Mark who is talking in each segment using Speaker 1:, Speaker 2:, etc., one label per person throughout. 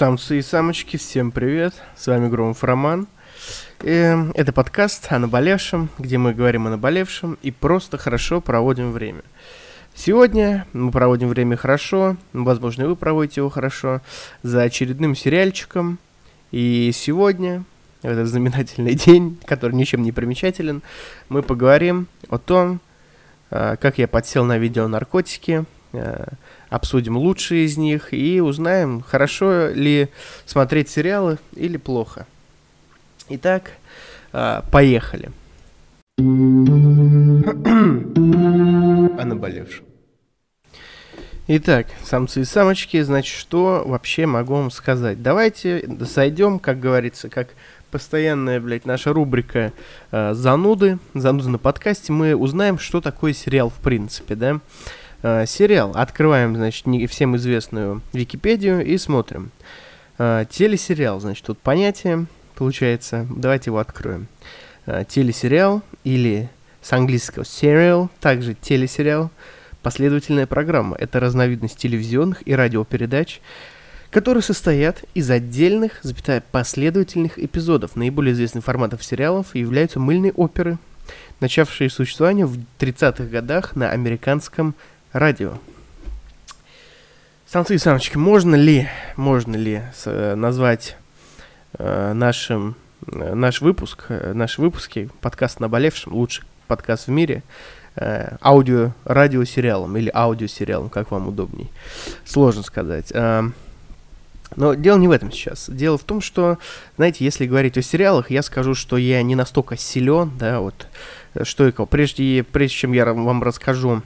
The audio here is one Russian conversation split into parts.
Speaker 1: Самцы и самочки, всем привет, с вами Громов Роман. И эм, это подкаст о наболевшем, где мы говорим о наболевшем и просто хорошо проводим время. Сегодня мы проводим время хорошо, возможно, вы проводите его хорошо, за очередным сериальчиком. И сегодня, в этот знаменательный день, который ничем не примечателен, мы поговорим о том, а, как я подсел на видео наркотики, а, обсудим лучшие из них и узнаем, хорошо ли смотреть сериалы или плохо. Итак, а, поехали. О наболевшем. Итак, самцы и самочки, значит, что вообще могу вам сказать? Давайте сойдем, как говорится, как постоянная, блядь, наша рубрика э, «Зануды», «Зануды на подкасте», мы узнаем, что такое сериал в принципе, да? Э, сериал. Открываем, значит, не всем известную Википедию и смотрим. Э, телесериал, значит, тут понятие получается. Давайте его откроем. Э, телесериал или с английского serial, также телесериал, последовательная программа. Это разновидность телевизионных и радиопередач, которые состоят из отдельных, запятая, последовательных эпизодов. Наиболее известным форматом сериалов являются мыльные оперы, начавшие существование в 30-х годах на американском радио. И самочки, можно ли, можно ли э, назвать э, нашим, э, наш выпуск, наши выпуски, подкаст «Наболевшим», лучший подкаст в мире, аудио, радиосериалом или аудиосериалом, как вам удобней. Сложно сказать. Но дело не в этом сейчас. Дело в том, что, знаете, если говорить о сериалах, я скажу, что я не настолько силен, да, вот, что и кого. Прежде, прежде чем я вам расскажу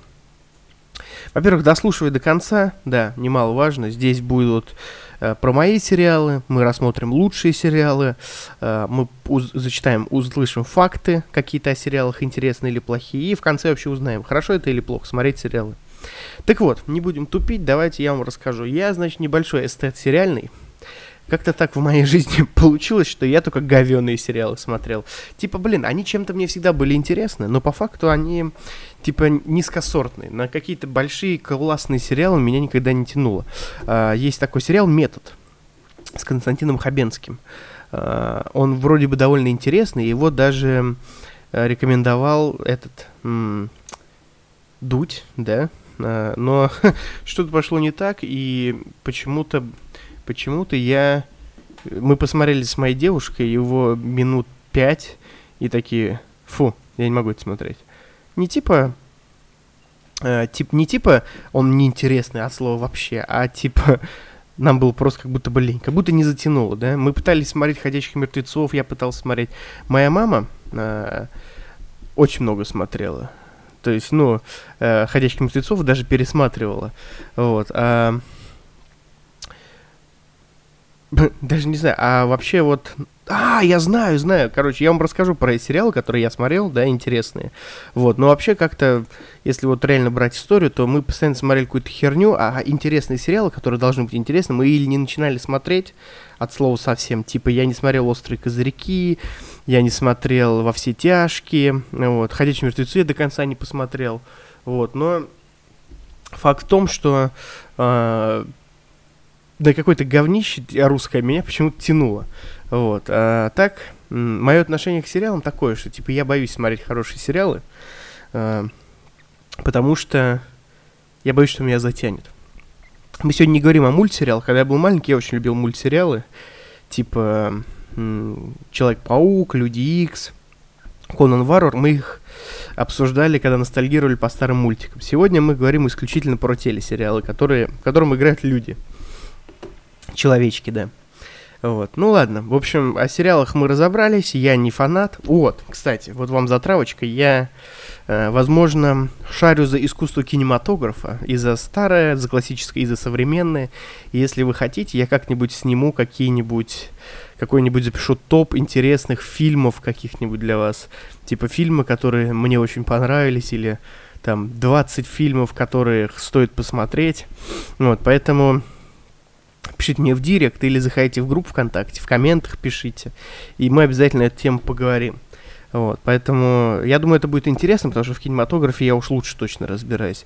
Speaker 1: во-первых, дослушивай до конца, да, немаловажно. Здесь будут э, про мои сериалы, мы рассмотрим лучшие сериалы, э, мы уз- зачитаем, услышим факты какие-то о сериалах, интересные или плохие, и в конце вообще узнаем, хорошо это или плохо смотреть сериалы. Так вот, не будем тупить, давайте я вам расскажу. Я, значит, небольшой эстет сериальный, как-то так в моей жизни получилось, что я только говёные сериалы смотрел. Типа, блин, они чем-то мне всегда были интересны, но по факту они, типа, низкосортные. На какие-то большие классные сериалы меня никогда не тянуло. А, есть такой сериал «Метод» с Константином Хабенским. А, он вроде бы довольно интересный, его даже а, рекомендовал этот Дудь, да, а, но что-то пошло не так, и почему-то почему-то я... Мы посмотрели с моей девушкой его минут пять и такие, фу, я не могу это смотреть. Не типа... Э, тип, не типа он неинтересный от слова вообще, а типа нам было просто как будто бы лень, как будто не затянуло, да. Мы пытались смотреть «Ходячих мертвецов», я пытался смотреть. Моя мама э, очень много смотрела. То есть, ну, э, «Ходячих мертвецов» даже пересматривала. Вот. А, даже не знаю, а вообще вот... А, я знаю, знаю. Короче, я вам расскажу про сериалы, которые я смотрел, да, интересные. Вот, но вообще как-то, если вот реально брать историю, то мы постоянно смотрели какую-то херню, а интересные сериалы, которые должны быть интересны, мы или не начинали смотреть, от слова совсем, типа я не смотрел «Острые козырьки», я не смотрел «Во все тяжкие», вот, «Ходячие мертвецы» я до конца не посмотрел, вот, но факт в том, что э, да какой-то говнище русское меня почему-то тянуло. Вот. А так, мое отношение к сериалам такое, что типа я боюсь смотреть хорошие сериалы, а, потому что я боюсь, что меня затянет. Мы сегодня не говорим о мультсериалах. Когда я был маленький, я очень любил мультсериалы. Типа Человек-паук, Люди Икс, Конан Варвар. Мы их обсуждали, когда ностальгировали по старым мультикам. Сегодня мы говорим исключительно про телесериалы, которые, в котором играют люди. Человечки, да. Вот. Ну ладно, в общем, о сериалах мы разобрались, я не фанат. Вот, кстати, вот вам затравочка, я, э, возможно, шарю за искусство кинематографа, и за старое, за классическое, и за современное. И если вы хотите, я как-нибудь сниму какие-нибудь, какой-нибудь запишу топ интересных фильмов каких-нибудь для вас. Типа фильмы, которые мне очень понравились, или там 20 фильмов, которых стоит посмотреть. Вот, поэтому пишите мне в директ или заходите в группу ВКонтакте, в комментах пишите, и мы обязательно эту тему поговорим. Вот, поэтому я думаю, это будет интересно, потому что в кинематографе я уж лучше точно разбираюсь.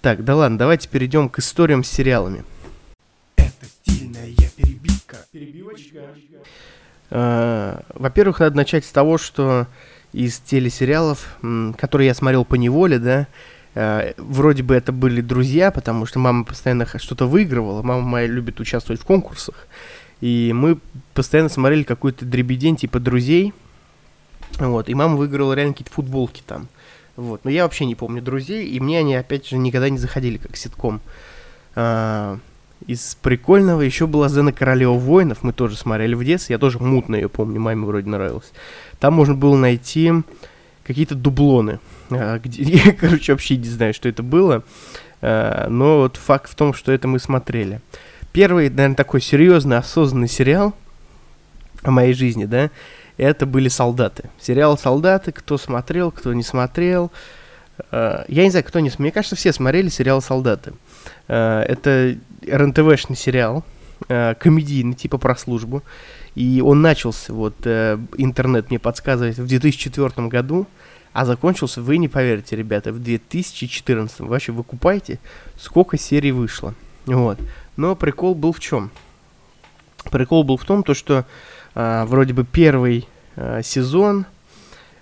Speaker 1: Так, да ладно, давайте перейдем к историям с сериалами. Это стильно Длинная перебивка. Перебивочка. А, во-первых, надо начать с того, что из телесериалов, которые я смотрел по неволе, да, а, вроде бы это были друзья, потому что мама постоянно что-то выигрывала, мама моя любит участвовать в конкурсах, и мы постоянно смотрели какой-то дребедень типа друзей, вот, и мама выиграла реально какие-то футболки там, вот, но я вообще не помню друзей, и мне они, опять же, никогда не заходили как ситком. А, из прикольного еще была Зена Королева воинов, мы тоже смотрели в детстве, я тоже мутно ее помню, маме вроде нравилось. Там можно было найти какие-то дублоны. А, я, короче, вообще не знаю, что это было. А, но вот факт в том, что это мы смотрели. Первый, наверное, такой серьезный, осознанный сериал о моей жизни, да, это были «Солдаты». Сериал «Солдаты», кто смотрел, кто не смотрел. А, я не знаю, кто не смотрел. Мне кажется, все смотрели сериал «Солдаты». Это РНТВшный сериал, комедийный, типа про службу. И он начался, вот э, интернет мне подсказывает, в 2004 году, а закончился, вы не поверите, ребята, в 2014. Вообще, вы купаете, сколько серий вышло. Вот. Но прикол был в чем? Прикол был в том, то, что э, вроде бы первый э, сезон,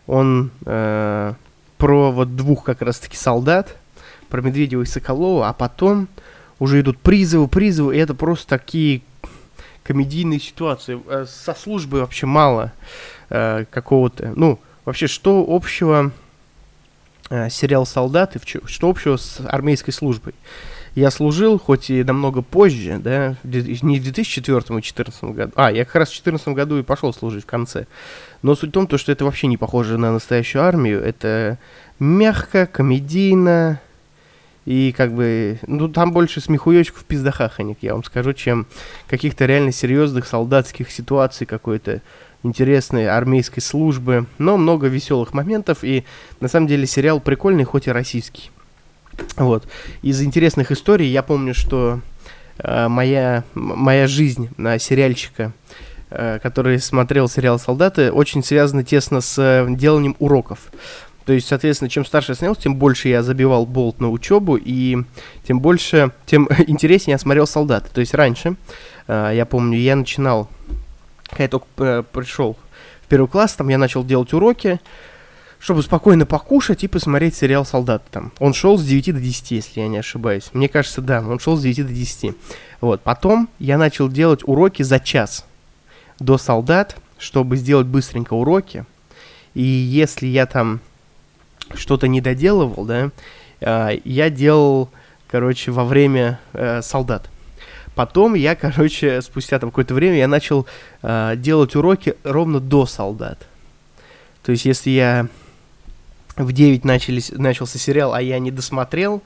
Speaker 1: он э, про вот двух как раз-таки солдат, про Медведева и Соколова, а потом уже идут призывы, призывы, и это просто такие комедийные ситуации. Э, со службы вообще мало э, какого-то. Ну, вообще, что общего э, сериал «Солдаты», что общего с армейской службой? Я служил, хоть и намного позже, да, не в 2004 и 2014 году. А, я как раз в 2014 году и пошел служить в конце. Но суть в том, то, что это вообще не похоже на настоящую армию. Это мягко, комедийно, и как бы, ну там больше смехуёчков пиздахаханик, я вам скажу, чем каких-то реально серьезных солдатских ситуаций какой-то интересной армейской службы, но много веселых моментов, и на самом деле сериал прикольный, хоть и российский. Вот. Из интересных историй я помню, что э, моя, моя жизнь на сериальчика, э, который смотрел сериал «Солдаты», очень связана тесно с э, деланием уроков. То есть, соответственно, чем старше я становился, тем больше я забивал болт на учебу, и тем больше, тем интереснее я смотрел солдаты. То есть раньше, э, я помню, я начинал, когда я только э, пришел в первый класс, там я начал делать уроки, чтобы спокойно покушать и посмотреть сериал «Солдат». Там. Он шел с 9 до 10, если я не ошибаюсь. Мне кажется, да, он шел с 9 до 10. Вот. Потом я начал делать уроки за час до «Солдат», чтобы сделать быстренько уроки. И если я там что-то не доделывал, да, э, я делал, короче, во время э, солдат. Потом я, короче, спустя там какое-то время я начал э, делать уроки ровно до солдат. То есть, если я в 9 начались, начался сериал, а я не досмотрел,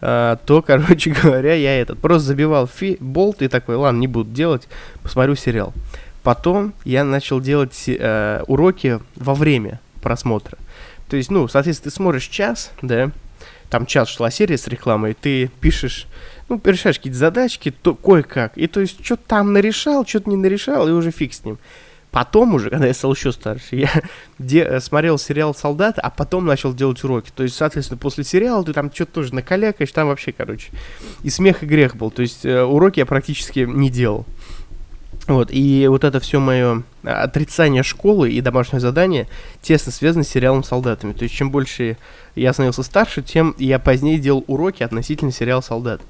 Speaker 1: э, то, короче говоря, я этот просто забивал фи болт и такой, ладно, не буду делать, посмотрю сериал. Потом я начал делать э, уроки во время просмотра. То есть, ну, соответственно, ты смотришь час, да, там час шла серия с рекламой, ты пишешь, ну, решаешь какие-то задачки, то кое-как. И то есть, что-то там нарешал, что-то не нарешал, и уже фиг с ним. Потом уже, когда я стал еще старше, я де- э, смотрел сериал «Солдат», а потом начал делать уроки. То есть, соответственно, после сериала ты там что-то тоже накалякаешь, там вообще, короче, и смех, и грех был. То есть, э, уроки я практически не делал. Вот, и вот это все мое отрицание школы и домашнее задание тесно связано с сериалом «Солдатами». То есть, чем больше я становился старше, тем я позднее делал уроки относительно сериала «Солдат».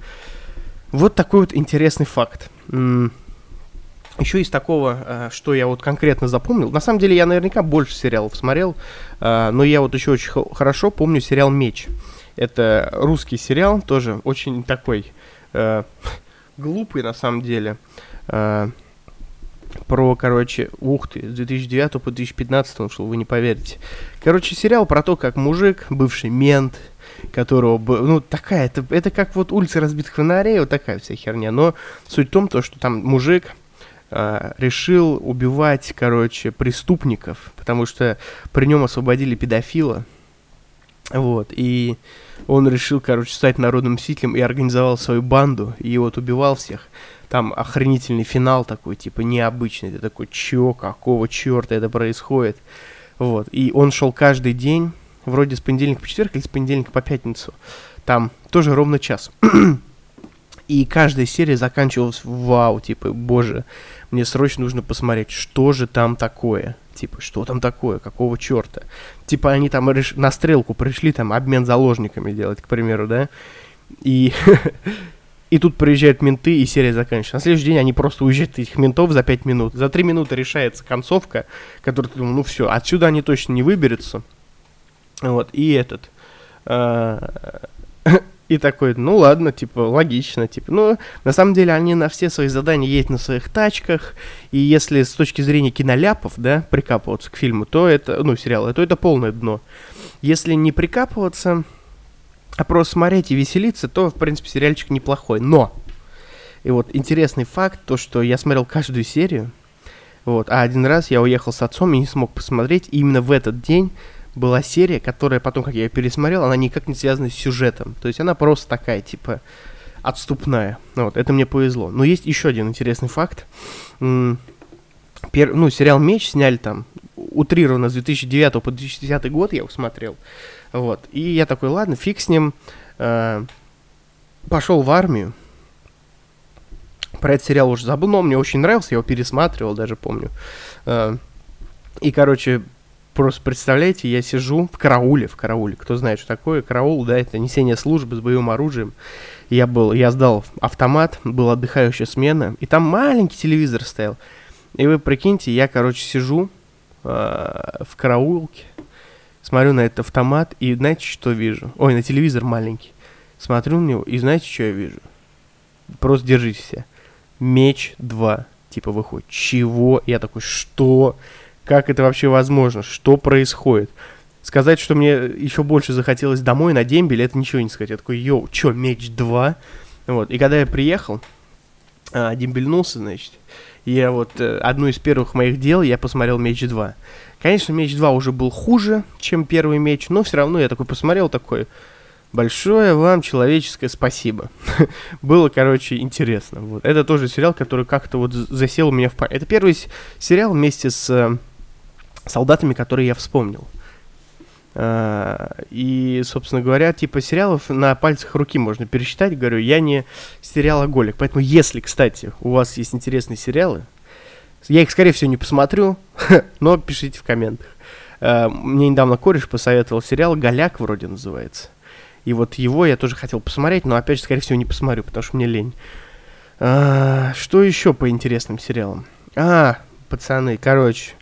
Speaker 1: Вот такой вот интересный факт. Еще из такого, а, что я вот конкретно запомнил. На самом деле, я наверняка больше сериалов смотрел, а, но я вот еще очень хорошо помню сериал «Меч». Это русский сериал, тоже очень такой глупый на самом деле про, короче, ух ты, с 2009 по 2015 он шел, вы не поверите. Короче, сериал про то, как мужик, бывший мент, которого, ну, такая, это, это как вот улица разбитых фонарей, вот такая вся херня, но суть в том, то, что там мужик э, решил убивать, короче, преступников, потому что при нем освободили педофила, вот, и он решил, короче, стать народным мстителем и организовал свою банду, и вот убивал всех там охренительный финал такой, типа, необычный. Ты такой, чё, какого черта это происходит? Вот. И он шел каждый день, вроде с понедельника по четверг или с понедельника по пятницу. Там тоже ровно час. И каждая серия заканчивалась вау, типа, боже, мне срочно нужно посмотреть, что же там такое. Типа, что там такое, какого черта? Типа, они там реш... на стрелку пришли, там, обмен заложниками делать, к примеру, да? И, и тут приезжают менты, и серия заканчивается. На следующий день они просто уезжают этих ментов за 5 минут. За 3 минуты решается концовка, которая ты думал, ну все, отсюда они точно не выберутся. Вот, и этот... А, и такой, ну ладно, типа, логично, типа, ну, на самом деле они на все свои задания ездят на своих тачках, и если с точки зрения киноляпов, да, прикапываться к фильму, то это, ну, сериал, то это полное дно. Если не прикапываться, просто смотреть и веселиться, то, в принципе, сериальчик неплохой. Но, и вот интересный факт, то, что я смотрел каждую серию, вот, а один раз я уехал с отцом и не смог посмотреть, и именно в этот день была серия, которая потом, как я ее пересмотрел, она никак не связана с сюжетом. То есть она просто такая, типа, отступная. Ну вот, это мне повезло. Но есть еще один интересный факт. Пер, ну, сериал «Меч» сняли там утрированно с 2009 по 2010 год, я его смотрел. Вот. И я такой, ладно, фиг с ним. Э, пошел в армию. Про этот сериал уже забыл, но он мне очень нравился, я его пересматривал, даже помню. Э, и, короче, Просто представляете, я сижу в карауле, в карауле. Кто знает, что такое караул, да, это несение службы с боевым оружием. Я был, я сдал автомат, была отдыхающая смена, и там маленький телевизор стоял. И вы прикиньте, я, короче, сижу э, в караулке, смотрю на этот автомат, и знаете, что вижу? Ой, на телевизор маленький. Смотрю на него, и знаете, что я вижу? Просто держите себя. Меч 2, типа, выходит. Чего? Я такой, что? Как это вообще возможно? Что происходит? Сказать, что мне еще больше захотелось домой на дембель, это ничего не сказать. Я такой, йоу, чё, меч 2? Вот. И когда я приехал, а, дембельнулся, значит, я вот, э, одно из первых моих дел, я посмотрел меч 2. Конечно, меч 2 уже был хуже, чем первый меч, но все равно я такой посмотрел, такой, большое вам человеческое спасибо. Было, короче, интересно. Вот. Это тоже сериал, который как-то вот засел у меня в память. Это первый сериал вместе с э, солдатами, которые я вспомнил. А, и, собственно говоря, типа сериалов на пальцах руки можно пересчитать. Говорю, я не сериалоголик. Поэтому, если, кстати, у вас есть интересные сериалы, я их, скорее всего, не посмотрю, но пишите в комментах. А, мне недавно кореш посоветовал сериал «Голяк» вроде называется. И вот его я тоже хотел посмотреть, но опять же, скорее всего, не посмотрю, потому что мне лень. А, что еще по интересным сериалам? А, пацаны, короче,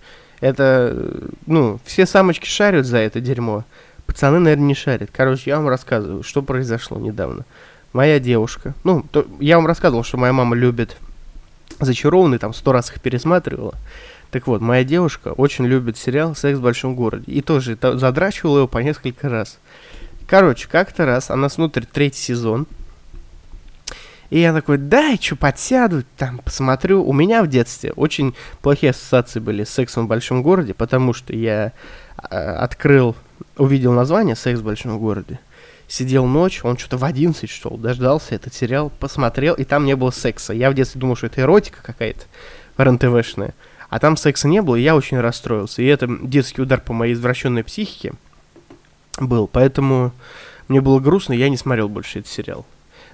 Speaker 1: это, ну, все самочки шарят за это дерьмо. Пацаны, наверное, не шарят. Короче, я вам рассказываю, что произошло недавно. Моя девушка, ну, то, я вам рассказывал, что моя мама любит зачарованный, там сто раз их пересматривала. Так вот, моя девушка очень любит сериал «Секс в большом городе». И тоже задрачивала его по несколько раз. Короче, как-то раз она смотрит третий сезон, и я такой, дай, что подсяду, там, посмотрю. У меня в детстве очень плохие ассоциации были с сексом в большом городе, потому что я э, открыл, увидел название «Секс в большом городе», сидел ночь, он что-то в 11 шел, дождался этот сериал, посмотрел, и там не было секса. Я в детстве думал, что это эротика какая-то РНТВшная, а там секса не было, и я очень расстроился. И это детский удар по моей извращенной психике был, поэтому мне было грустно, я не смотрел больше этот сериал.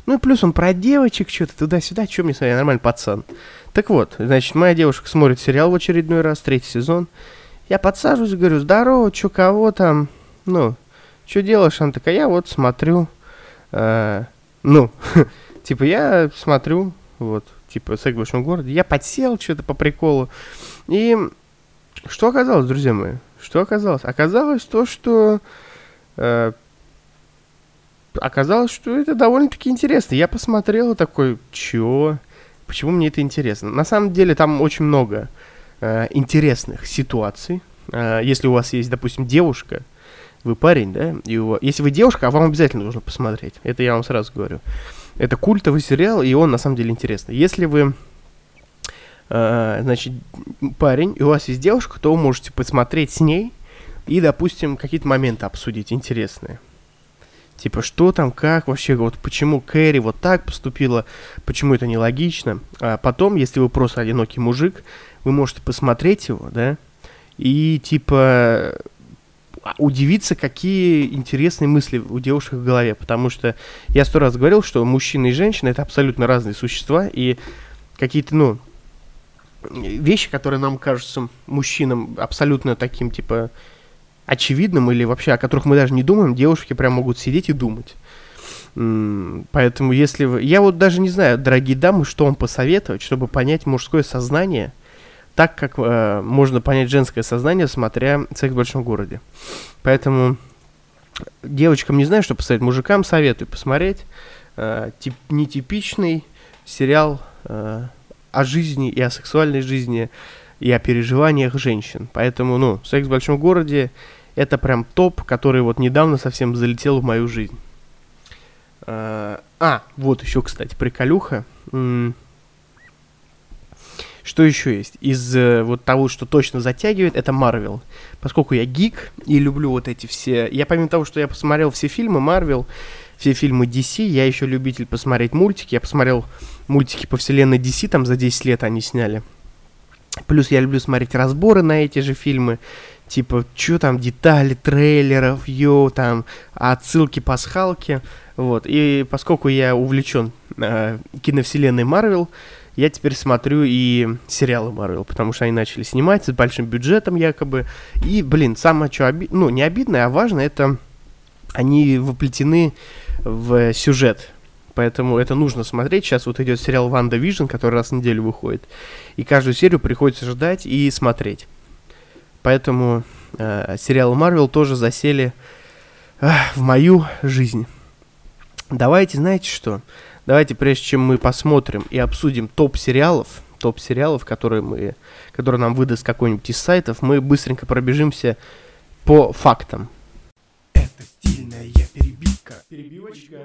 Speaker 1: Ну и плюс он про девочек, что-то туда-сюда, что мне смотреть, нормальный пацан. Так вот, значит, моя девушка смотрит сериал в очередной раз, третий сезон. Я подсаживаюсь, говорю, здорово, чё, кого там, ну, что делаешь? Она такая, я вот смотрю, э, ну, типа, я смотрю, вот, типа, секс в большом городе. Я подсел что-то по приколу. И что оказалось, друзья мои? Что оказалось? Оказалось то, что э, оказалось, что это довольно-таки интересно. Я посмотрел такой, чё? Почему мне это интересно? На самом деле там очень много э, интересных ситуаций. Э, если у вас есть, допустим, девушка, вы парень, да, и у вас... если вы девушка, а вам обязательно нужно посмотреть. Это я вам сразу говорю. Это культовый сериал, и он на самом деле интересный. Если вы, э, значит, парень, и у вас есть девушка, то вы можете посмотреть с ней и, допустим, какие-то моменты обсудить интересные. Типа, что там, как вообще, вот почему Кэрри вот так поступила, почему это нелогично. А потом, если вы просто одинокий мужик, вы можете посмотреть его, да, и типа удивиться, какие интересные мысли у девушек в голове, потому что я сто раз говорил, что мужчина и женщина это абсолютно разные существа, и какие-то, ну, вещи, которые нам кажутся мужчинам абсолютно таким, типа, очевидным или вообще о которых мы даже не думаем, девушки прям могут сидеть и думать. Поэтому если вы... Я вот даже не знаю, дорогие дамы, что вам посоветовать, чтобы понять мужское сознание, так как э, можно понять женское сознание, смотря «Секс в большом городе». Поэтому девочкам не знаю, что посоветовать, мужикам советую посмотреть э, тип, нетипичный сериал э, о жизни и о сексуальной жизни и о переживаниях женщин. Поэтому, ну, «Секс в большом городе» — это прям топ, который вот недавно совсем залетел в мою жизнь. А, а, вот еще, кстати, приколюха. Что еще есть? Из э, вот того, что точно затягивает, это Марвел. Поскольку я гик и люблю вот эти все... Я помимо того, что я посмотрел все фильмы Марвел, все фильмы DC, я еще любитель посмотреть мультики. Я посмотрел мультики по вселенной DC, там за 10 лет они сняли. Плюс я люблю смотреть разборы на эти же фильмы типа, что там, детали трейлеров, йо, там, отсылки, пасхалки, вот, и поскольку я увлечен э, киновселенной Марвел, я теперь смотрю и сериалы Марвел, потому что они начали снимать с большим бюджетом якобы, и, блин, самое что обидно, ну, не обидное, а важное, это они воплетены в сюжет, Поэтому это нужно смотреть. Сейчас вот идет сериал WandaVision, который раз в неделю выходит. И каждую серию приходится ждать и смотреть. Поэтому э, сериалы Марвел тоже засели э, в мою жизнь. Давайте, знаете что? Давайте, прежде чем мы посмотрим и обсудим топ сериалов, топ сериалов, которые мы, которые нам выдаст какой-нибудь из сайтов, мы быстренько пробежимся по фактам. Это стильная перебивка. Перебивочка.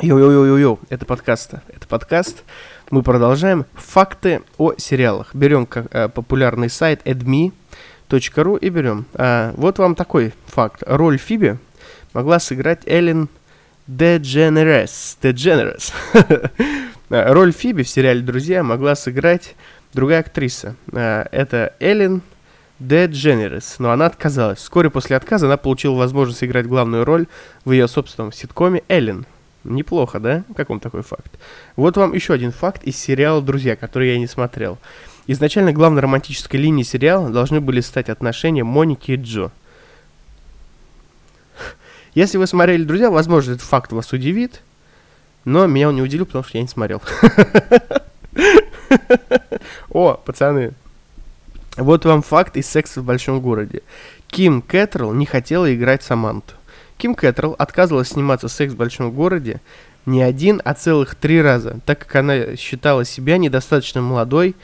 Speaker 1: Йо-йо-йо-йо, это подкаст. Это подкаст. Мы продолжаем. Факты о сериалах. Берем э, популярный сайт adme.ru и берем. А, вот вам такой факт. Роль Фиби могла сыграть Эллен DeGeneres. DeGeneres. Роль Фиби в сериале «Друзья» могла сыграть другая актриса. А, это Эллен DeGeneres, но она отказалась. Вскоре после отказа она получила возможность сыграть главную роль в ее собственном ситкоме «Эллен». Неплохо, да? Как вам такой факт? Вот вам еще один факт из сериала «Друзья», который я не смотрел. Изначально главной романтической линией сериала должны были стать отношения Моники и Джо. Если вы смотрели «Друзья», возможно, этот факт вас удивит, но меня он не удивил, потому что я не смотрел. О, пацаны, вот вам факт из «Секса в большом городе». Ким Кэтрелл не хотела играть Саманту. Ким Кэтрелл отказывалась сниматься в «Секс в большом городе» не один, а целых три раза, так как она считала себя недостаточно молодой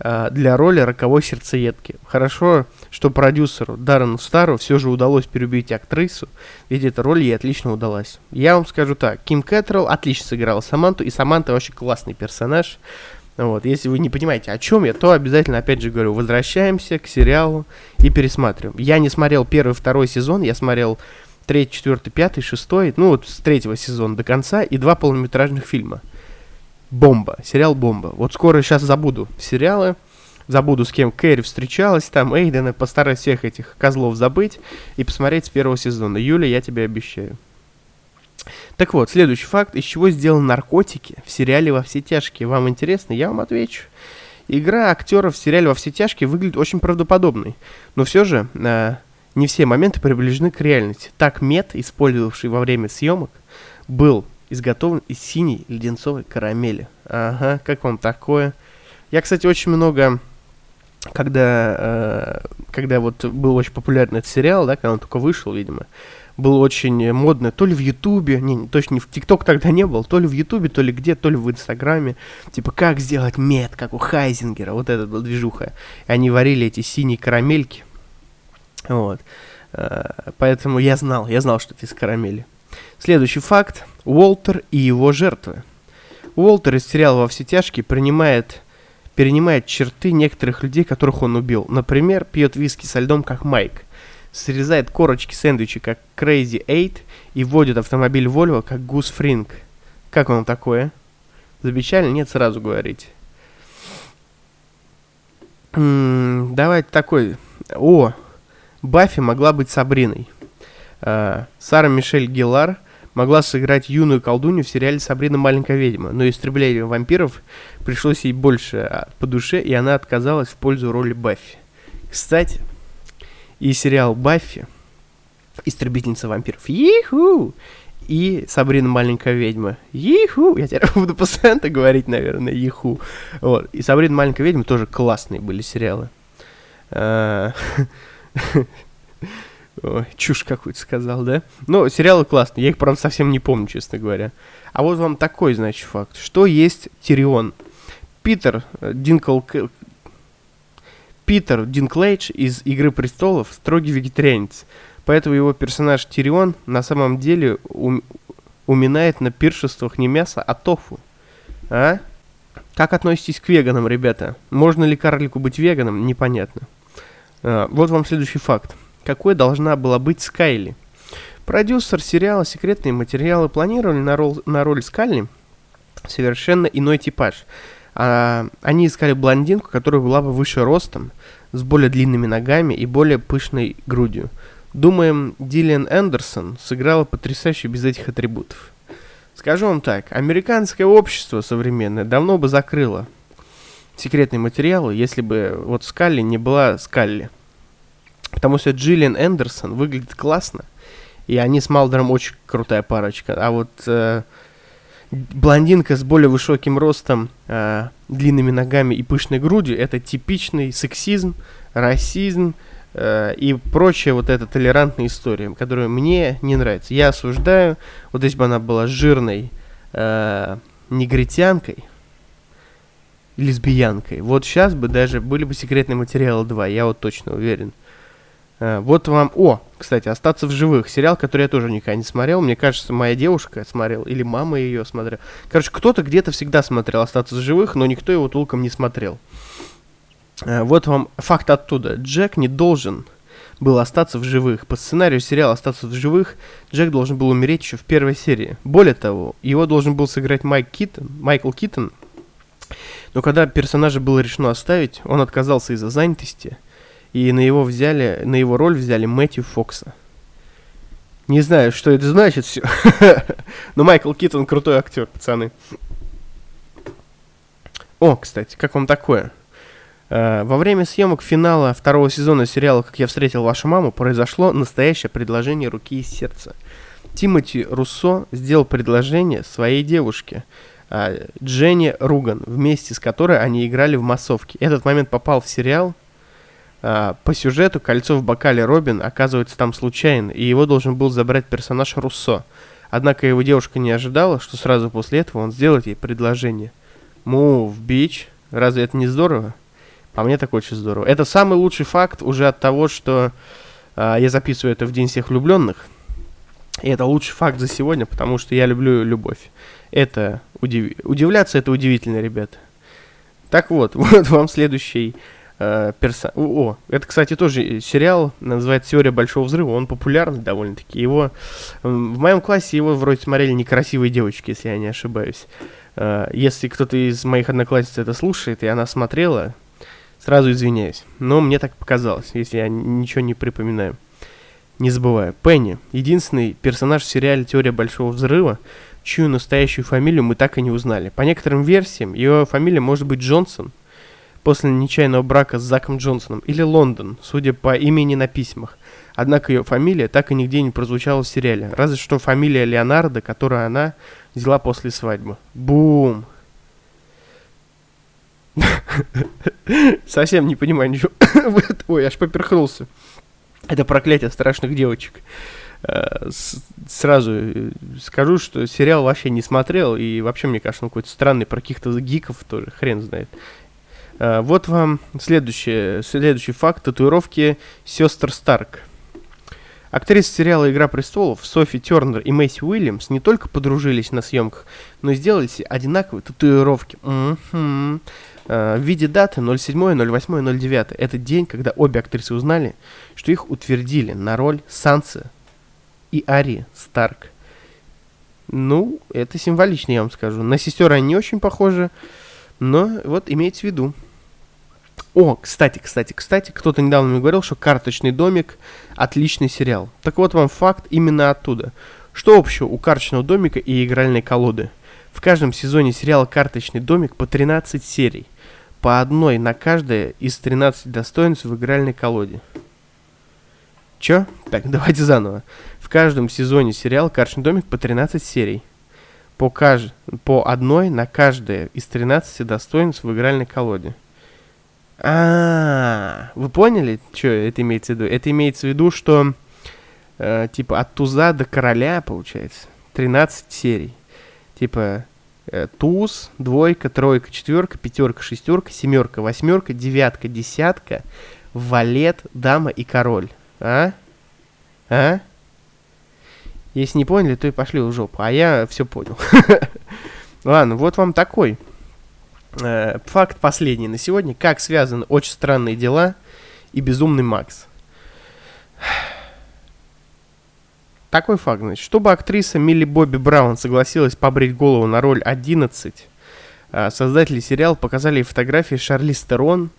Speaker 1: для роли роковой сердцеедки. Хорошо, что продюсеру Даррену Стару все же удалось переубедить актрису, ведь эта роль ей отлично удалась. Я вам скажу так, Ким Кэтрелл отлично сыграла Саманту, и Саманта очень классный персонаж. Вот, если вы не понимаете, о чем я, то обязательно, опять же говорю, возвращаемся к сериалу и пересматриваем. Я не смотрел первый, второй сезон, я смотрел третий, четвертый, пятый, шестой, ну вот с третьего сезона до конца, и два полнометражных фильма. Бомба, сериал Бомба. Вот скоро сейчас забуду сериалы, забуду, с кем Кэрри встречалась, там Эйдена, постараюсь всех этих козлов забыть и посмотреть с первого сезона. Юля, я тебе обещаю. Так вот, следующий факт, из чего сделаны наркотики в сериале «Во все тяжкие». Вам интересно? Я вам отвечу. Игра актеров в сериале «Во все тяжкие» выглядит очень правдоподобной, но все же э, не все моменты приближены к реальности. Так мед, использовавший во время съемок, был изготовлен из синей леденцовой карамели. Ага, как вам такое? Я, кстати, очень много, когда, э, когда вот был очень популярный этот сериал, да, когда он только вышел, видимо, был очень модно, то ли в Ютубе, не, точно не в ТикТок тогда не был, то ли в Ютубе, то ли где, то ли в Инстаграме, типа, как сделать мед, как у Хайзингера, вот это был движуха. И они варили эти синие карамельки, вот. Э, поэтому я знал, я знал, что это из карамели. Следующий факт. Уолтер и его жертвы. Уолтер из сериала «Во все тяжкие» принимает, перенимает черты некоторых людей, которых он убил. Например, пьет виски со льдом, как Майк. Срезает корочки сэндвича, как Crazy Eight. И водит автомобиль Volvo, как Гус Фринг. Как вам такое? Замечательно? Нет, сразу говорить. М-м, давайте такой... О, Баффи могла быть Сабриной. Э, Сара Мишель Геллар могла сыграть юную колдунью в сериале «Сабрина маленькая ведьма», но истребление вампиров пришлось ей больше а, по душе, и она отказалась в пользу роли Баффи. Кстати, и сериал «Баффи», «Истребительница вампиров», иху, и Сабрина маленькая ведьма. Иху! Я теперь буду постоянно говорить, наверное, иху. Вот. И Сабрина маленькая ведьма тоже классные были сериалы. Ой, чушь какую-то сказал, да? Но сериалы классные, я их, правда, совсем не помню, честно говоря. А вот вам такой, значит, факт. Что есть Тирион? Питер э, Динкл... Питер Динклейдж из «Игры престолов» строгий вегетарианец. Поэтому его персонаж Тирион на самом деле ум... уминает на пиршествах не мясо, а тофу. А? Как относитесь к веганам, ребята? Можно ли карлику быть веганом? Непонятно. А, вот вам следующий факт какой должна была быть Скайли. Продюсер сериала «Секретные материалы» планировали на роль, на роль Скайли совершенно иной типаж. А, они искали блондинку, которая была бы выше ростом, с более длинными ногами и более пышной грудью. Думаем, Диллиан Эндерсон сыграла потрясающе без этих атрибутов. Скажу вам так, американское общество современное давно бы закрыло секретные материалы, если бы вот Скалли не была Скалли. Потому что Джиллиан Эндерсон выглядит классно. И они с Малдером очень крутая парочка. А вот э, блондинка с более высоким ростом, э, длинными ногами и пышной грудью это типичный сексизм, расизм э, и прочая вот эта толерантная история, которая мне не нравится. Я осуждаю, вот если бы она была жирной э, негритянкой, лесбиянкой, вот сейчас бы даже были бы секретные материалы 2, я вот точно уверен. Э, вот вам... О, кстати, «Остаться в живых». Сериал, который я тоже никогда не смотрел. Мне кажется, моя девушка смотрела, или мама ее смотрела. Короче, кто-то где-то всегда смотрел «Остаться в живых», но никто его толком не смотрел. Э, вот вам факт оттуда. Джек не должен был остаться в живых. По сценарию сериала «Остаться в живых» Джек должен был умереть еще в первой серии. Более того, его должен был сыграть Майк Киттон, Майкл Киттон. Но когда персонажа было решено оставить, он отказался из-за занятости – и на его взяли, на его роль взяли Мэтью Фокса. Не знаю, что это значит все. Но Майкл Китон крутой актер, пацаны. О, кстати, как вам такое? Uh, во время съемок финала второго сезона сериала «Как я встретил вашу маму» произошло настоящее предложение руки и сердца. Тимоти Руссо сделал предложение своей девушке, uh, Дженни Руган, вместе с которой они играли в массовке. Этот момент попал в сериал, а, по сюжету кольцо в бокале Робин оказывается там случайно, и его должен был забрать персонаж Руссо. Однако его девушка не ожидала, что сразу после этого он сделает ей предложение. Move, bitch. Разве это не здорово? По мне так очень здорово. Это самый лучший факт уже от того, что э, я записываю это в День всех влюбленных. И это лучший факт за сегодня, потому что я люблю любовь. Это удив... удивляться это удивительно, ребята. Так вот, вот вам следующий э, перса... О, это, кстати, тоже сериал, называется «Теория Большого Взрыва», он популярный довольно-таки. Его... В моем классе его вроде смотрели некрасивые девочки, если я не ошибаюсь. Э, если кто-то из моих одноклассниц это слушает, и она смотрела, сразу извиняюсь. Но мне так показалось, если я ничего не припоминаю. Не забываю. Пенни. Единственный персонаж в сериале «Теория Большого Взрыва», чью настоящую фамилию мы так и не узнали. По некоторым версиям, его фамилия может быть Джонсон – после нечаянного брака с Заком Джонсоном, или Лондон, судя по имени на письмах. Однако ее фамилия так и нигде не прозвучала в сериале, разве что фамилия Леонардо, которую она взяла после свадьбы. Бум! Совсем не понимаю ничего. Ой, аж поперхнулся. Это проклятие страшных девочек. Э, сразу э, скажу, что сериал вообще не смотрел, и вообще, мне кажется, он какой-то странный, про каких-то гиков тоже, хрен знает. Э, вот вам следующий, следующий факт татуировки сестр Старк. Актрисы сериала «Игра престолов» Софи Тернер и Мэйси Уильямс не только подружились на съемках, но и сделали себе одинаковые татуировки. Mm-hmm. в виде даты 07, 08, 09. Это день, когда обе актрисы узнали, что их утвердили на роль Сансы и Ари Старк. Ну, это символично, я вам скажу. На сестер они не очень похожи, но вот имейте в виду. О, кстати, кстати, кстати, кто-то недавно мне говорил, что «Карточный домик» — отличный сериал. Так вот вам факт именно оттуда. Что общего у «Карточного домика» и игральной колоды? В каждом сезоне сериала «Карточный домик» по 13 серий. По одной на каждое из 13 достоинств в игральной колоде. Чё? Так, давайте заново. В каждом сезоне сериала «Карточный домик» по 13 серий. По, кажд... по одной на каждое из 13 достоинств в игральной колоде. А, вы поняли, что это имеется в виду? Это имеется в виду, что э, типа от туза до короля, получается, 13 серий. Типа э, туз, двойка, тройка, четверка, пятерка, шестерка, семерка, восьмерка, девятка, десятка, валет, дама и король. А? А? Если не поняли, то и пошли в жопу. А я все понял. Ладно, вот вам такой факт последний на сегодня. Как связаны очень странные дела и безумный Макс. Такой факт, значит. Чтобы актриса Милли Бобби Браун согласилась побрить голову на роль 11, э, создатели сериала показали фотографии Шарли Стерон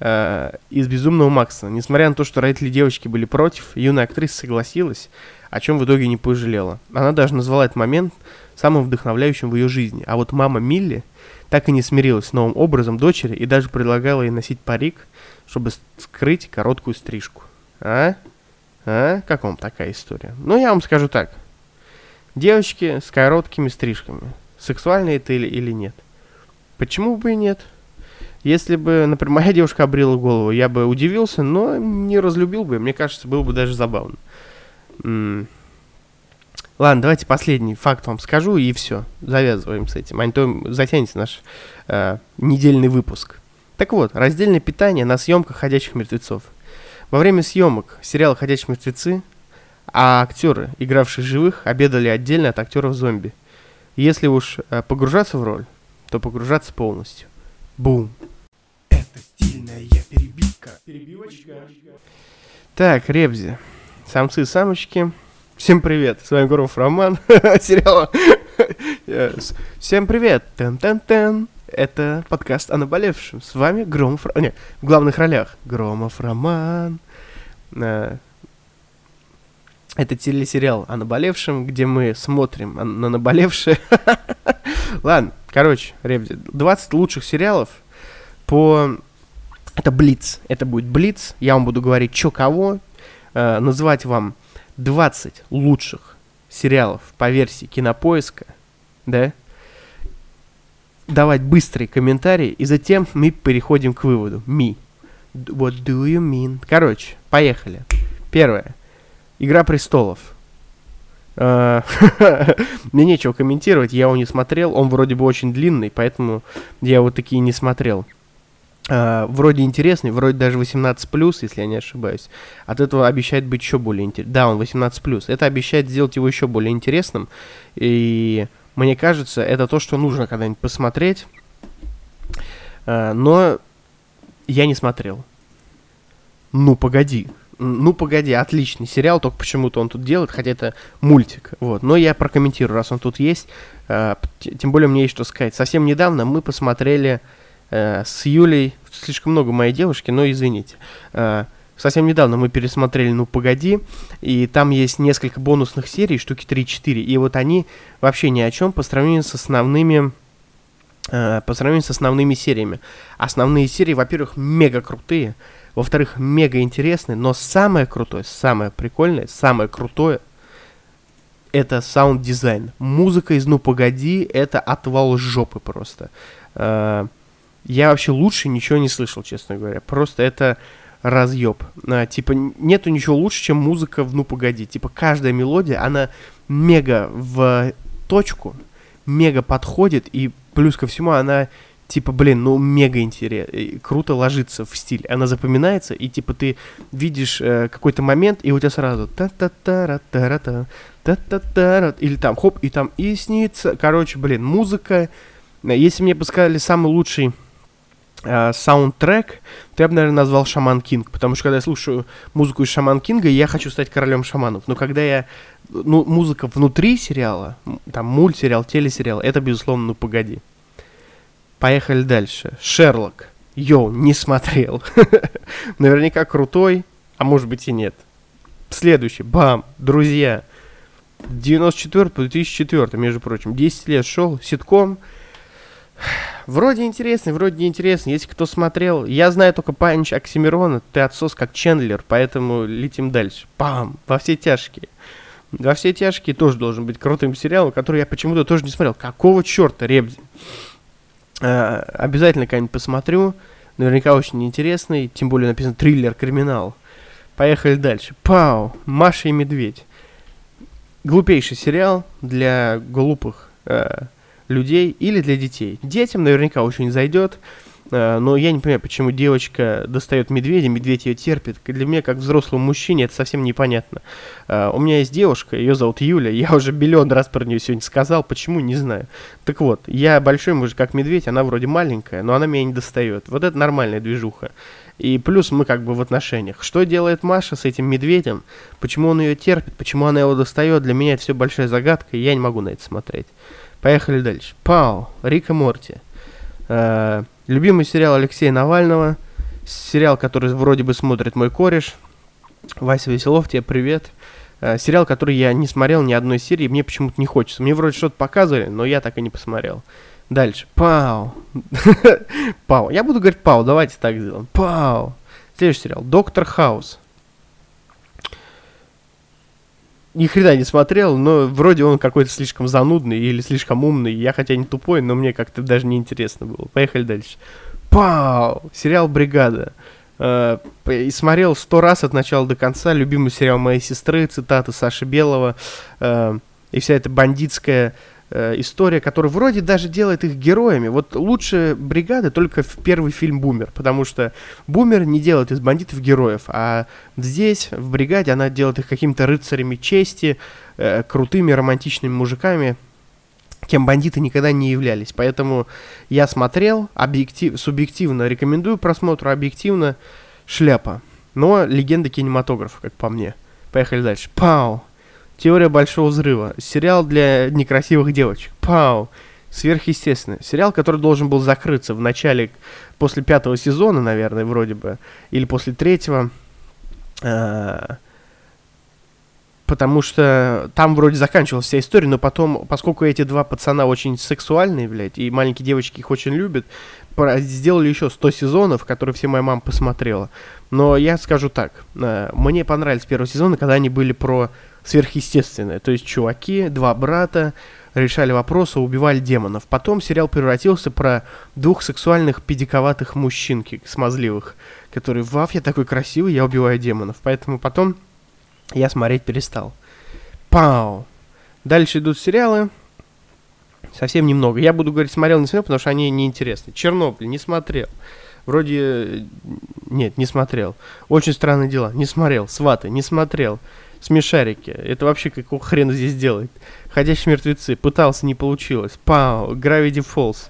Speaker 1: э, из «Безумного Макса». Несмотря на то, что родители девочки были против, юная актриса согласилась, о чем в итоге не пожалела. Она даже назвала этот момент самым вдохновляющим в ее жизни. А вот мама Милли – так и не смирилась с новым образом дочери и даже предлагала ей носить парик, чтобы скрыть короткую стрижку. А? А? Как вам такая история? Ну, я вам скажу так. Девочки с короткими стрижками. Сексуально это или, или нет? Почему бы и нет? Если бы, например, моя девушка обрила голову, я бы удивился, но не разлюбил бы. Мне кажется, было бы даже забавно. М Ладно, давайте последний факт вам скажу и все. Завязываем с этим. А не то затянется наш э, недельный выпуск. Так вот, раздельное питание на съемках «Ходячих мертвецов». Во время съемок сериала «Ходячие мертвецы» а актеры, игравшие живых, обедали отдельно от актеров зомби. Если уж э, погружаться в роль, то погружаться полностью. Бум. Это стильная перебивка. Перебивочка. Так, Ребзи. Самцы и самочки. Всем привет, с вами Гуров Роман, сериал. Всем привет, тен-тен-тен. Это подкаст о наболевшем. С вами Громов... Не, в главных ролях Громов Роман. Это телесериал о наболевшем, где мы смотрим на наболевшее. Ладно, короче, ребята, 20 лучших сериалов по... Это Блиц. Это будет Блиц. Я вам буду говорить, что кого. Э, называть вам 20 лучших сериалов по версии Кинопоиска, да, давать быстрые комментарии, и затем мы переходим к выводу. Me. What do you mean? Короче, поехали. Первое. Игра престолов. А, мне нечего комментировать, я его не смотрел. Он вроде бы очень длинный, поэтому я его такие не смотрел. Uh, вроде интересный, вроде даже 18 плюс, если я не ошибаюсь. От этого обещает быть еще более интересным. Да, он 18 плюс. Это обещает сделать его еще более интересным. И мне кажется, это то, что нужно когда-нибудь посмотреть. Uh, но я не смотрел. Ну погоди. Ну погоди, отличный сериал, только почему-то он тут делает, хотя это мультик. Вот. Но я прокомментирую, раз он тут есть. Uh, тем более мне есть что сказать. Совсем недавно мы посмотрели с Юлей, слишком много моей девушки, но извините. Э, совсем недавно мы пересмотрели «Ну, погоди», и там есть несколько бонусных серий, штуки 3-4, и вот они вообще ни о чем по сравнению с основными э, по сравнению с основными сериями. Основные серии, во-первых, мега крутые, во-вторых, мега интересные, но самое крутое, самое прикольное, самое крутое это саунд-дизайн. Музыка из «Ну, погоди» — это отвал жопы просто. Э, я вообще лучше ничего не слышал, честно говоря. Просто это разъеб. А, типа, нету ничего лучше, чем музыка в «Ну, погоди». Типа, каждая мелодия, она мега в точку, мега подходит, и плюс ко всему она, типа, блин, ну, мега интересно, круто ложится в стиль. Она запоминается, и, типа, ты видишь э, какой-то момент, и у тебя сразу та та та та та та та та или там, хоп, и там и снится. Короче, блин, музыка. Если мне бы сказали самый лучший саундтрек, то я бы, наверное, назвал Шаман Кинг, потому что когда я слушаю музыку из Шаман Кинга, я хочу стать королем шаманов. Но когда я... Ну, музыка внутри сериала, там мультсериал, телесериал, это, безусловно, ну погоди. Поехали дальше. Шерлок. Йоу, не смотрел. Наверняка крутой, а может быть и нет. Следующий, бам, друзья. 94 по 2004, между прочим. 10 лет шел, ситком. Вроде интересный, вроде не интересный. Если кто смотрел, я знаю только панч Оксимирона, ты отсос как Чендлер, поэтому летим дальше. Пам! Во все тяжкие. Во все тяжкие тоже должен быть крутым сериалом, который я почему-то тоже не смотрел. Какого черта, Ребзи? Э, обязательно когда-нибудь посмотрю. Наверняка очень интересный. Тем более написано триллер, криминал. Поехали дальше. Пау! Маша и Медведь. Глупейший сериал для глупых э, людей или для детей. Детям наверняка очень зайдет. Э, но я не понимаю, почему девочка достает медведя, медведь ее терпит. Для меня, как взрослому мужчине, это совсем непонятно. Э, у меня есть девушка, ее зовут Юля, я уже миллион раз про нее сегодня сказал, почему, не знаю. Так вот, я большой мужик, как медведь, она вроде маленькая, но она меня не достает. Вот это нормальная движуха. И плюс мы как бы в отношениях. Что делает Маша с этим медведем? Почему он ее терпит? Почему она его достает? Для меня это все большая загадка, и я не могу на это смотреть. Поехали дальше. Пау, Рика Морти. Э, Любимый сериал Алексея Навального, сериал, который вроде бы смотрит мой кореш. Вася Веселов, тебе привет. Э, сериал, который я не смотрел ни одной серии, мне почему-то не хочется. Мне вроде что-то показывали, но я так и не посмотрел. Дальше. Пау. Пау. Я буду говорить Пау, давайте так сделаем. Пау. Следующий сериал. Доктор Хаус ни хрена не смотрел, но вроде он какой-то слишком занудный или слишком умный. Я хотя не тупой, но мне как-то даже не интересно было. Поехали дальше. Пау! Сериал «Бригада». Uh, и смотрел сто раз от начала до конца. Любимый сериал моей сестры, цитаты Саши Белого. Uh, и вся эта бандитская Э, история, которая вроде даже делает их героями. Вот лучше бригады только в первый фильм Бумер, потому что Бумер не делает из бандитов героев, а здесь, в бригаде, она делает их какими-то рыцарями чести, э, крутыми романтичными мужиками, кем бандиты никогда не являлись. Поэтому я смотрел, объектив, субъективно рекомендую просмотру, объективно шляпа. Но легенда кинематографа, как по мне. Поехали дальше. Пау! Теория большого взрыва. Сериал для некрасивых девочек. Пау. Сверхъестественно. Сериал, который должен был закрыться в начале, после пятого сезона, наверное, вроде бы, или после третьего. А, потому что там вроде заканчивалась вся история, но потом, поскольку эти два пацана очень сексуальные, блядь, и маленькие девочки их очень любят, сделали еще 100 сезонов, которые все моя мама посмотрела. Но я скажу так, а, мне понравились первые сезоны, когда они были про сверхъестественное. То есть чуваки, два брата, решали вопросы, убивали демонов. Потом сериал превратился про двух сексуальных педиковатых мужчинки, смазливых, которые, вав, я такой красивый, я убиваю демонов. Поэтому потом я смотреть перестал. Пау! Дальше идут сериалы. Совсем немного. Я буду говорить, смотрел, не смотрел, потому что они неинтересны. Чернобыль, не смотрел. Вроде... Нет, не смотрел. Очень странные дела. Не смотрел. Сваты, не смотрел смешарики. Это вообще какого хрена здесь делает? Ходящие мертвецы. Пытался, не получилось. Пау. Gravity Falls.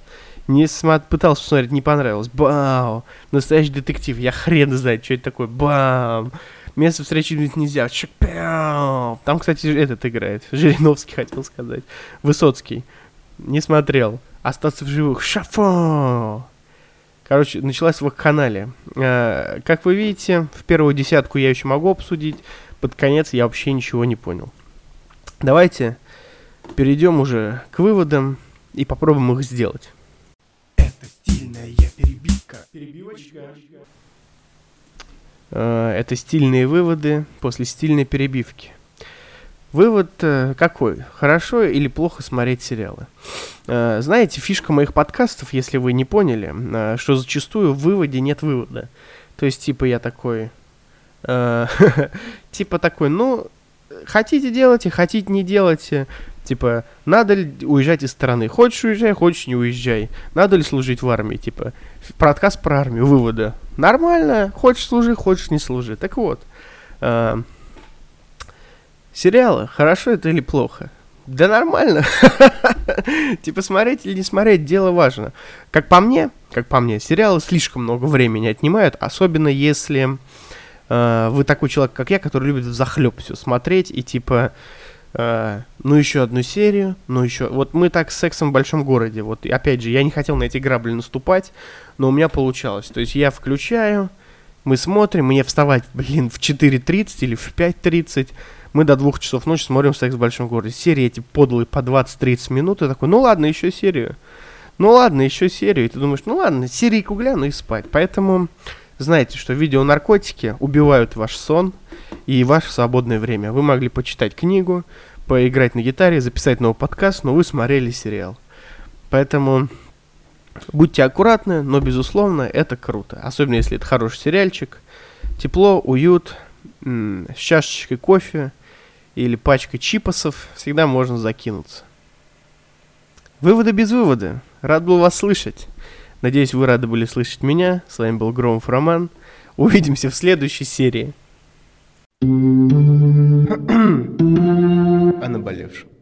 Speaker 1: Не смат... пытался посмотреть, не понравилось. Бау. Настоящий детектив. Я хрен знает, что это такое. Бам. Место встречи нельзя. Чпяу. Там, кстати, этот играет. Жириновский хотел сказать. Высоцкий. Не смотрел. Остаться в живых. Шафо. Короче, началась в канале. Э, как вы видите, в первую десятку я еще могу обсудить под конец я вообще ничего не понял. Давайте перейдем уже к выводам и попробуем их сделать. Это стильная перебивка. Перебивочка. Э, это стильные выводы после стильной перебивки. Вывод э, какой? Хорошо или плохо смотреть сериалы? Э, знаете, фишка моих подкастов, если вы не поняли, что зачастую в выводе нет вывода. То есть, типа, я такой, Э, типа такой, ну, хотите делайте, хотите не делайте. Типа, надо ли уезжать из страны? Хочешь уезжай, хочешь не уезжай. Надо ли служить в армии? Типа, подкаст про армию, вывода. Нормально, хочешь служи, хочешь не служи. Так вот, э, сериалы, хорошо это или плохо? Да нормально. типа смотреть или не смотреть, дело важно. Как по мне, как по мне, сериалы слишком много времени отнимают, особенно если э, вы такой человек, как я, который любит захлеб все смотреть и типа э, ну еще одну серию, ну еще... Вот мы так с сексом в большом городе. Вот опять же, я не хотел на эти грабли наступать, но у меня получалось. То есть я включаю, мы смотрим, мне вставать, блин, в 4.30 или в 5.30. Мы до двух часов ночи смотрим «Секс в большом городе». Серии эти подлые по 20-30 минут. И такой, ну ладно, еще серию. Ну ладно, еще серию. И ты думаешь, ну ладно, серийку гляну и спать. Поэтому знаете, что видеонаркотики убивают ваш сон и ваше свободное время. Вы могли почитать книгу, поиграть на гитаре, записать новый подкаст, но вы смотрели сериал. Поэтому будьте аккуратны, но, безусловно, это круто. Особенно, если это хороший сериальчик. Тепло, уют, с чашечкой кофе или пачкой чипосов всегда можно закинуться. Выводы без вывода. Рад был вас слышать. Надеюсь, вы рады были слышать меня. С вами был Громов Роман. Увидимся в следующей серии. О наболевшем.